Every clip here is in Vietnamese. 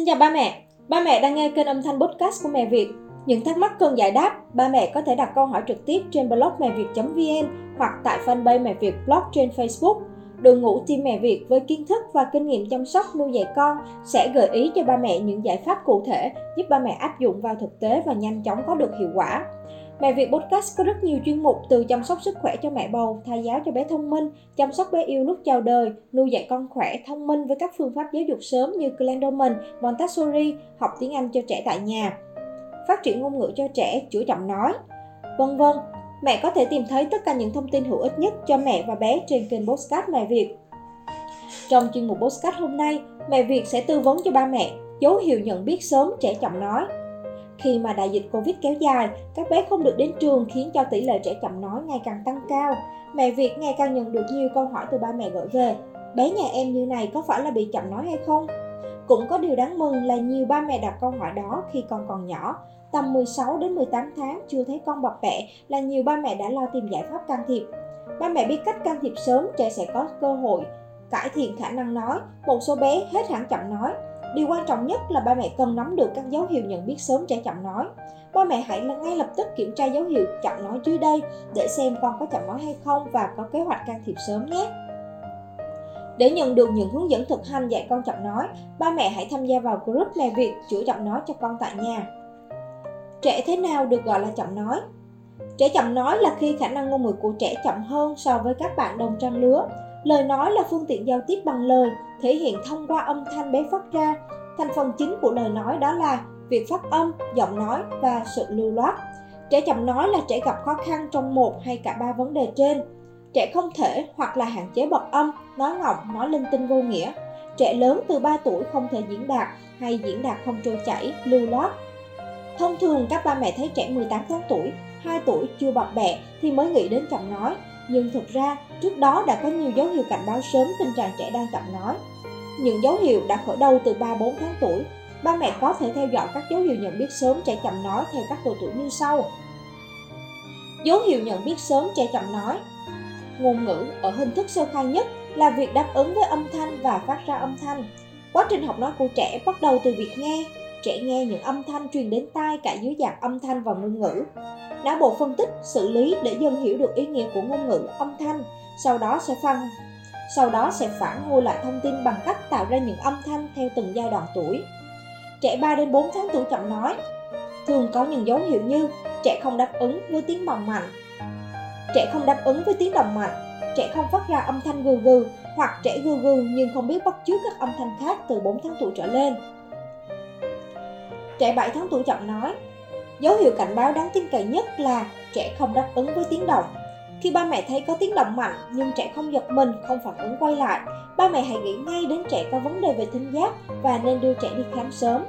Xin chào ba mẹ, ba mẹ đang nghe kênh âm thanh podcast của Mẹ Việt. Những thắc mắc cần giải đáp, ba mẹ có thể đặt câu hỏi trực tiếp trên blog mẹ việt.vn hoặc tại fanpage Mẹ Việt blog trên Facebook. Đội ngũ team Mẹ Việt với kiến thức và kinh nghiệm chăm sóc nuôi dạy con sẽ gợi ý cho ba mẹ những giải pháp cụ thể giúp ba mẹ áp dụng vào thực tế và nhanh chóng có được hiệu quả. Mẹ Việt Podcast có rất nhiều chuyên mục từ chăm sóc sức khỏe cho mẹ bầu, thai giáo cho bé thông minh, chăm sóc bé yêu lúc chào đời, nuôi dạy con khỏe, thông minh với các phương pháp giáo dục sớm như Glendoman, Montessori, học tiếng Anh cho trẻ tại nhà, phát triển ngôn ngữ cho trẻ, chữa chậm nói, vân vân. Mẹ có thể tìm thấy tất cả những thông tin hữu ích nhất cho mẹ và bé trên kênh Podcast Mẹ Việt. Trong chuyên mục Podcast hôm nay, Mẹ Việt sẽ tư vấn cho ba mẹ dấu hiệu nhận biết sớm trẻ chậm nói, khi mà đại dịch Covid kéo dài, các bé không được đến trường khiến cho tỷ lệ trẻ chậm nói ngày càng tăng cao. Mẹ Việt ngày càng nhận được nhiều câu hỏi từ ba mẹ gửi về. Bé nhà em như này có phải là bị chậm nói hay không? Cũng có điều đáng mừng là nhiều ba mẹ đặt câu hỏi đó khi con còn nhỏ. Tầm 16 đến 18 tháng chưa thấy con bập bẹ là nhiều ba mẹ đã lo tìm giải pháp can thiệp. Ba mẹ biết cách can thiệp sớm trẻ sẽ có cơ hội cải thiện khả năng nói. Một số bé hết hẳn chậm nói, Điều quan trọng nhất là ba mẹ cần nắm được các dấu hiệu nhận biết sớm trẻ chậm nói. Ba mẹ hãy ngay lập tức kiểm tra dấu hiệu chậm nói dưới đây để xem con có chậm nói hay không và có kế hoạch can thiệp sớm nhé. Để nhận được những hướng dẫn thực hành dạy con chậm nói, ba mẹ hãy tham gia vào group Mẹ việc chữa chậm nói cho con tại nhà. Trẻ thế nào được gọi là chậm nói? Trẻ chậm nói là khi khả năng ngôn ngữ của trẻ chậm hơn so với các bạn đồng trang lứa. Lời nói là phương tiện giao tiếp bằng lời, thể hiện thông qua âm thanh bé phát ra. Thành phần chính của lời nói đó là việc phát âm, giọng nói và sự lưu loát. Trẻ chậm nói là trẻ gặp khó khăn trong một hay cả ba vấn đề trên. Trẻ không thể hoặc là hạn chế bật âm, nói ngọng, nói linh tinh vô nghĩa. Trẻ lớn từ 3 tuổi không thể diễn đạt hay diễn đạt không trôi chảy, lưu loát. Thông thường các ba mẹ thấy trẻ 18 tháng tuổi, 2 tuổi chưa bập bẹ thì mới nghĩ đến chậm nói, nhưng thực ra trước đó đã có nhiều dấu hiệu cảnh báo sớm tình trạng trẻ đang chậm nói. Những dấu hiệu đã khởi đầu từ 3-4 tháng tuổi. Ba mẹ có thể theo dõi các dấu hiệu nhận biết sớm trẻ chậm nói theo các độ tuổi như sau. Dấu hiệu nhận biết sớm trẻ chậm nói Ngôn ngữ ở hình thức sơ khai nhất là việc đáp ứng với âm thanh và phát ra âm thanh. Quá trình học nói của trẻ bắt đầu từ việc nghe. Trẻ nghe những âm thanh truyền đến tai cả dưới dạng âm thanh và ngôn ngữ. Não bộ phân tích, xử lý để dần hiểu được ý nghĩa của ngôn ngữ, âm thanh, sau đó sẽ phân sau đó sẽ phản hồi lại thông tin bằng cách tạo ra những âm thanh theo từng giai đoạn tuổi. Trẻ 3 đến 4 tháng tuổi chậm nói, thường có những dấu hiệu như trẻ không đáp ứng với tiếng bằng mạnh. Trẻ không đáp ứng với tiếng đồng mạnh, trẻ không phát ra âm thanh gừ gừ hoặc trẻ gừ gừ nhưng không biết bắt chước các âm thanh khác từ 4 tháng tuổi trở lên. Trẻ 7 tháng tuổi chậm nói, dấu hiệu cảnh báo đáng tin cậy nhất là trẻ không đáp ứng với tiếng động khi ba mẹ thấy có tiếng động mạnh nhưng trẻ không giật mình, không phản ứng quay lại, ba mẹ hãy nghĩ ngay đến trẻ có vấn đề về thính giác và nên đưa trẻ đi khám sớm.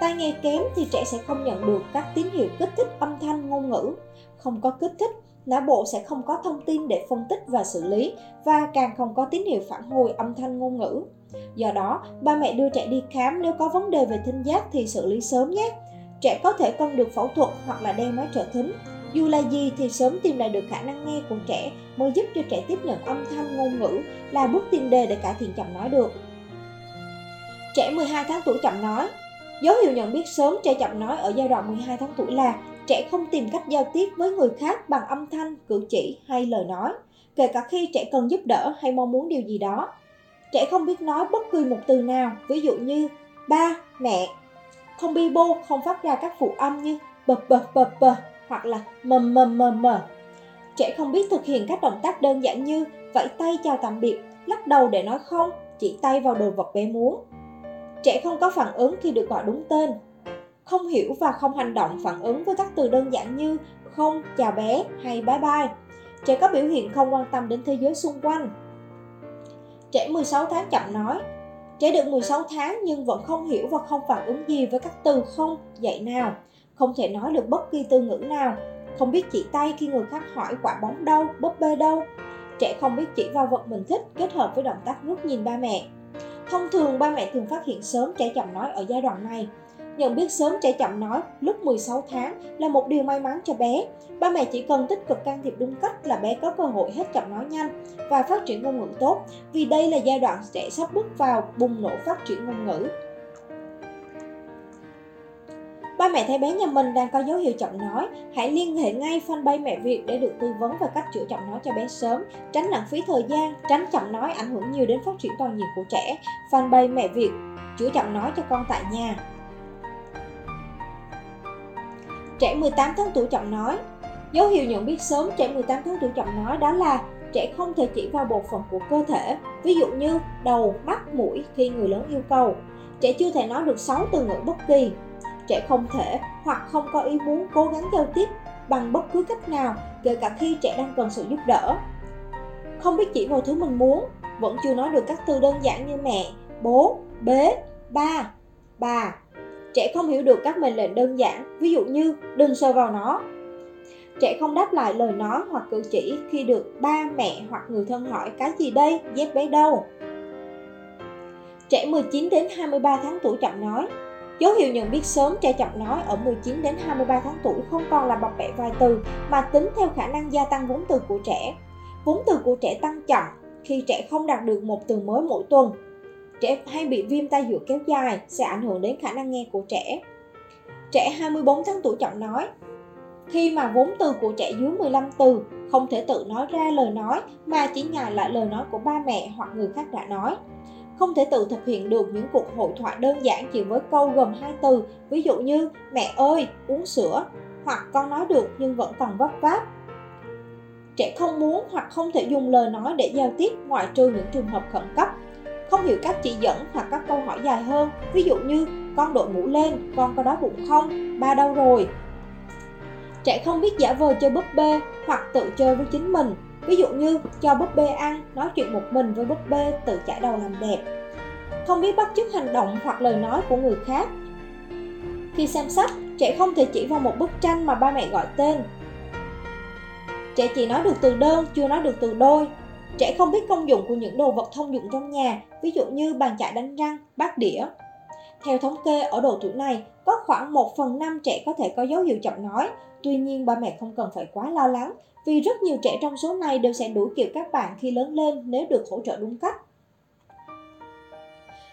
Tai nghe kém thì trẻ sẽ không nhận được các tín hiệu kích thích âm thanh ngôn ngữ. Không có kích thích, não bộ sẽ không có thông tin để phân tích và xử lý và càng không có tín hiệu phản hồi âm thanh ngôn ngữ. Do đó, ba mẹ đưa trẻ đi khám nếu có vấn đề về thính giác thì xử lý sớm nhé. Trẻ có thể cần được phẫu thuật hoặc là đeo máy trợ thính dù là gì thì sớm tìm lại được khả năng nghe của trẻ mới giúp cho trẻ tiếp nhận âm thanh ngôn ngữ là bước tiền đề để cải thiện chậm nói được. Trẻ 12 tháng tuổi chậm nói Dấu hiệu nhận biết sớm trẻ chậm nói ở giai đoạn 12 tháng tuổi là trẻ không tìm cách giao tiếp với người khác bằng âm thanh, cử chỉ hay lời nói, kể cả khi trẻ cần giúp đỡ hay mong muốn điều gì đó. Trẻ không biết nói bất cứ một từ nào, ví dụ như ba, mẹ. Không bi bô, không phát ra các phụ âm như bập bập bập bập hoặc là mầm mầm mầm mờ. Trẻ không biết thực hiện các động tác đơn giản như vẫy tay chào tạm biệt, lắc đầu để nói không, chỉ tay vào đồ vật bé muốn. Trẻ không có phản ứng khi được gọi đúng tên. Không hiểu và không hành động phản ứng với các từ đơn giản như không, chào bé hay bye bye. Trẻ có biểu hiện không quan tâm đến thế giới xung quanh. Trẻ 16 tháng chậm nói, Trẻ được 16 tháng nhưng vẫn không hiểu và không phản ứng gì với các từ không, dạy nào không thể nói được bất kỳ từ ngữ nào, không biết chỉ tay khi người khác hỏi quả bóng đâu, búp bê đâu. Trẻ không biết chỉ vào vật mình thích kết hợp với động tác ngước nhìn ba mẹ. Thông thường ba mẹ thường phát hiện sớm trẻ chậm nói ở giai đoạn này. Nhận biết sớm trẻ chậm nói lúc 16 tháng là một điều may mắn cho bé. Ba mẹ chỉ cần tích cực can thiệp đúng cách là bé có cơ hội hết chậm nói nhanh và phát triển ngôn ngữ tốt vì đây là giai đoạn trẻ sắp bước vào bùng nổ phát triển ngôn ngữ. Ba mẹ thấy bé nhà mình đang có dấu hiệu chậm nói, hãy liên hệ ngay fanpage Mẹ Việt để được tư vấn về cách chữa chậm nói cho bé sớm, tránh lãng phí thời gian, tránh chậm nói ảnh hưởng nhiều đến phát triển toàn diện của trẻ. Fanpage Mẹ Việt chữa chậm nói cho con tại nhà. Trẻ 18 tháng tuổi chậm nói Dấu hiệu nhận biết sớm trẻ 18 tháng tuổi chậm nói đó là trẻ không thể chỉ vào bộ phận của cơ thể, ví dụ như đầu, mắt, mũi khi người lớn yêu cầu. Trẻ chưa thể nói được 6 từ ngữ bất kỳ. Trẻ không thể hoặc không có ý muốn cố gắng giao tiếp bằng bất cứ cách nào, kể cả khi trẻ đang cần sự giúp đỡ. Không biết chỉ vào thứ mình muốn, vẫn chưa nói được các từ đơn giản như mẹ, bố, bế, ba, bà. Trẻ không hiểu được các mệnh lệnh đơn giản, ví dụ như đừng sờ vào nó, Trẻ không đáp lại lời nói hoặc cử chỉ khi được ba mẹ hoặc người thân hỏi cái gì đây, dép bé đâu. Trẻ 19 đến 23 tháng tuổi chậm nói Dấu hiệu nhận biết sớm trẻ chậm nói ở 19 đến 23 tháng tuổi không còn là bập bẹ vài từ, mà tính theo khả năng gia tăng vốn từ của trẻ. Vốn từ của trẻ tăng chậm khi trẻ không đạt được một từ mới mỗi tuần. Trẻ hay bị viêm tai giữa kéo dài sẽ ảnh hưởng đến khả năng nghe của trẻ. Trẻ 24 tháng tuổi chậm nói, khi mà vốn từ của trẻ dưới 15 từ, không thể tự nói ra lời nói, mà chỉ nhài lại lời nói của ba mẹ hoặc người khác đã nói. Không thể tự thực hiện được những cuộc hội thoại đơn giản chỉ với câu gồm hai từ, ví dụ như mẹ ơi, uống sữa, hoặc con nói được nhưng vẫn còn vấp váp. Trẻ không muốn hoặc không thể dùng lời nói để giao tiếp ngoại trừ những trường hợp khẩn cấp. Không hiểu cách chỉ dẫn hoặc các câu hỏi dài hơn, ví dụ như con đội mũ lên, con có đói bụng không, ba đâu rồi, Trẻ không biết giả vờ chơi búp bê hoặc tự chơi với chính mình. Ví dụ như cho búp bê ăn, nói chuyện một mình với búp bê, tự chải đầu làm đẹp. Không biết bắt chước hành động hoặc lời nói của người khác. Khi xem sách, trẻ không thể chỉ vào một bức tranh mà ba mẹ gọi tên. Trẻ chỉ nói được từ đơn, chưa nói được từ đôi. Trẻ không biết công dụng của những đồ vật thông dụng trong nhà, ví dụ như bàn chải đánh răng, bát đĩa. Theo thống kê, ở độ tuổi này, có khoảng 1 phần 5 trẻ có thể có dấu hiệu chậm nói, Tuy nhiên, ba mẹ không cần phải quá lo lắng vì rất nhiều trẻ trong số này đều sẽ đuổi kịp các bạn khi lớn lên nếu được hỗ trợ đúng cách.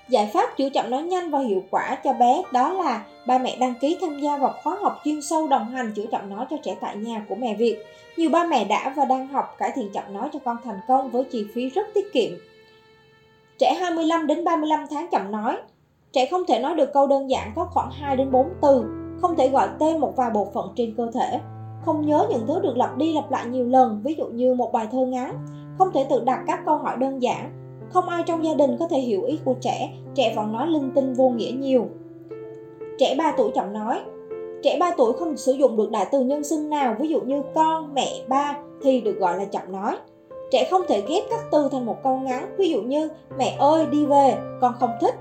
Giải pháp chữa chậm nói nhanh và hiệu quả cho bé đó là ba mẹ đăng ký tham gia vào khóa học chuyên sâu đồng hành chữa chậm nói cho trẻ tại nhà của mẹ Việt. Nhiều ba mẹ đã và đang học cải thiện chậm nói cho con thành công với chi phí rất tiết kiệm. Trẻ 25 đến 35 tháng chậm nói Trẻ không thể nói được câu đơn giản có khoảng 2 đến 4 từ không thể gọi tên một vài bộ phận trên cơ thể, không nhớ những thứ được lặp đi lặp lại nhiều lần, ví dụ như một bài thơ ngắn, không thể tự đặt các câu hỏi đơn giản, không ai trong gia đình có thể hiểu ý của trẻ, trẻ vẫn nói linh tinh vô nghĩa nhiều. Trẻ 3 tuổi chậm nói Trẻ 3 tuổi không sử dụng được đại từ nhân xưng nào, ví dụ như con, mẹ, ba thì được gọi là chậm nói. Trẻ không thể ghép các từ thành một câu ngắn, ví dụ như mẹ ơi đi về, con không thích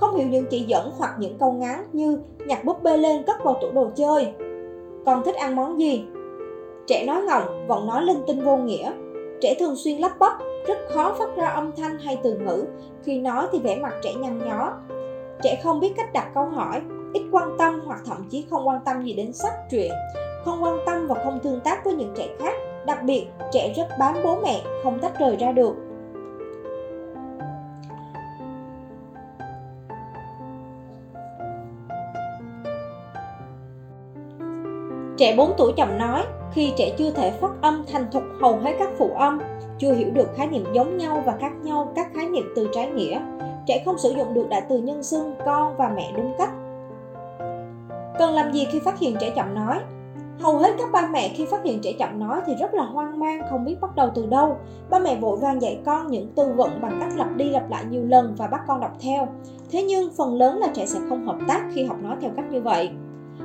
không hiểu những chỉ dẫn hoặc những câu ngắn như nhặt búp bê lên cất vào tủ đồ chơi. Con thích ăn món gì? Trẻ nói ngọng, vẫn nói linh tinh vô nghĩa. Trẻ thường xuyên lắp bắp, rất khó phát ra âm thanh hay từ ngữ. Khi nói thì vẻ mặt trẻ nhăn nhó. Trẻ không biết cách đặt câu hỏi, ít quan tâm hoặc thậm chí không quan tâm gì đến sách truyện, không quan tâm và không tương tác với những trẻ khác. Đặc biệt, trẻ rất bám bố mẹ, không tách rời ra được. Trẻ 4 tuổi chậm nói, khi trẻ chưa thể phát âm thành thục hầu hết các phụ âm, chưa hiểu được khái niệm giống nhau và khác nhau các khái niệm từ trái nghĩa, trẻ không sử dụng được đại từ nhân xưng con và mẹ đúng cách. Cần làm gì khi phát hiện trẻ chậm nói? Hầu hết các ba mẹ khi phát hiện trẻ chậm nói thì rất là hoang mang, không biết bắt đầu từ đâu. Ba mẹ vội vàng dạy con những từ vựng bằng cách lặp đi lặp lại nhiều lần và bắt con đọc theo. Thế nhưng phần lớn là trẻ sẽ không hợp tác khi học nói theo cách như vậy.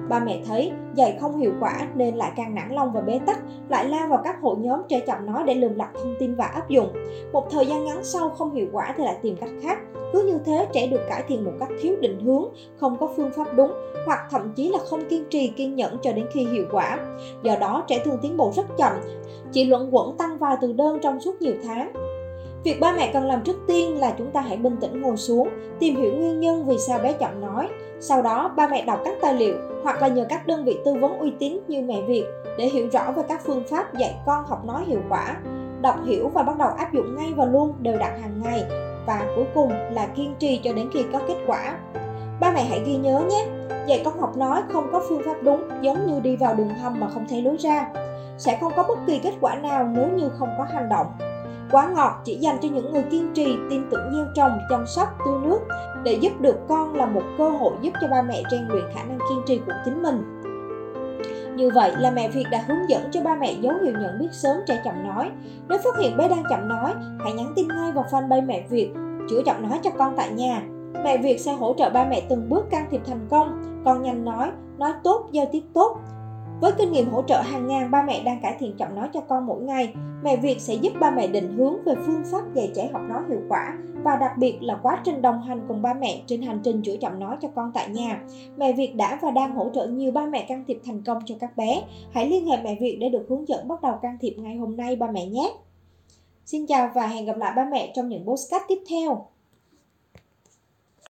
Ba mẹ thấy dạy không hiệu quả nên lại càng nản lòng và bế tắc, lại lao vào các hội nhóm trẻ chậm nói để lường lặt thông tin và áp dụng. Một thời gian ngắn sau không hiệu quả thì lại tìm cách khác. Cứ như thế trẻ được cải thiện một cách thiếu định hướng, không có phương pháp đúng hoặc thậm chí là không kiên trì kiên nhẫn cho đến khi hiệu quả. Do đó trẻ thường tiến bộ rất chậm, chỉ luận quẩn tăng vài từ đơn trong suốt nhiều tháng. Việc ba mẹ cần làm trước tiên là chúng ta hãy bình tĩnh ngồi xuống, tìm hiểu nguyên nhân vì sao bé chậm nói. Sau đó, ba mẹ đọc các tài liệu hoặc là nhờ các đơn vị tư vấn uy tín như Mẹ Việt để hiểu rõ về các phương pháp dạy con học nói hiệu quả. Đọc hiểu và bắt đầu áp dụng ngay và luôn đều đặn hàng ngày và cuối cùng là kiên trì cho đến khi có kết quả. Ba mẹ hãy ghi nhớ nhé, dạy con học nói không có phương pháp đúng giống như đi vào đường hầm mà không thấy lối ra. Sẽ không có bất kỳ kết quả nào nếu như không có hành động. Quá ngọt chỉ dành cho những người kiên trì, tin tưởng gieo trồng, chăm sóc, tưới nước để giúp được con là một cơ hội giúp cho ba mẹ rèn luyện khả năng kiên trì của chính mình. Như vậy là mẹ Việt đã hướng dẫn cho ba mẹ dấu hiệu nhận biết sớm trẻ chậm nói. Nếu phát hiện bé đang chậm nói, hãy nhắn tin ngay vào fanpage mẹ Việt chữa chậm nói cho con tại nhà. Mẹ Việt sẽ hỗ trợ ba mẹ từng bước can thiệp thành công, con nhanh nói, nói tốt, giao tiếp tốt, với kinh nghiệm hỗ trợ hàng ngàn ba mẹ đang cải thiện giọng nói cho con mỗi ngày, mẹ Việt sẽ giúp ba mẹ định hướng về phương pháp dạy trẻ học nói hiệu quả và đặc biệt là quá trình đồng hành cùng ba mẹ trên hành trình chữa giọng nói cho con tại nhà. Mẹ Việt đã và đang hỗ trợ nhiều ba mẹ can thiệp thành công cho các bé. Hãy liên hệ mẹ Việt để được hướng dẫn bắt đầu can thiệp ngay hôm nay ba mẹ nhé. Xin chào và hẹn gặp lại ba mẹ trong những postcard tiếp theo.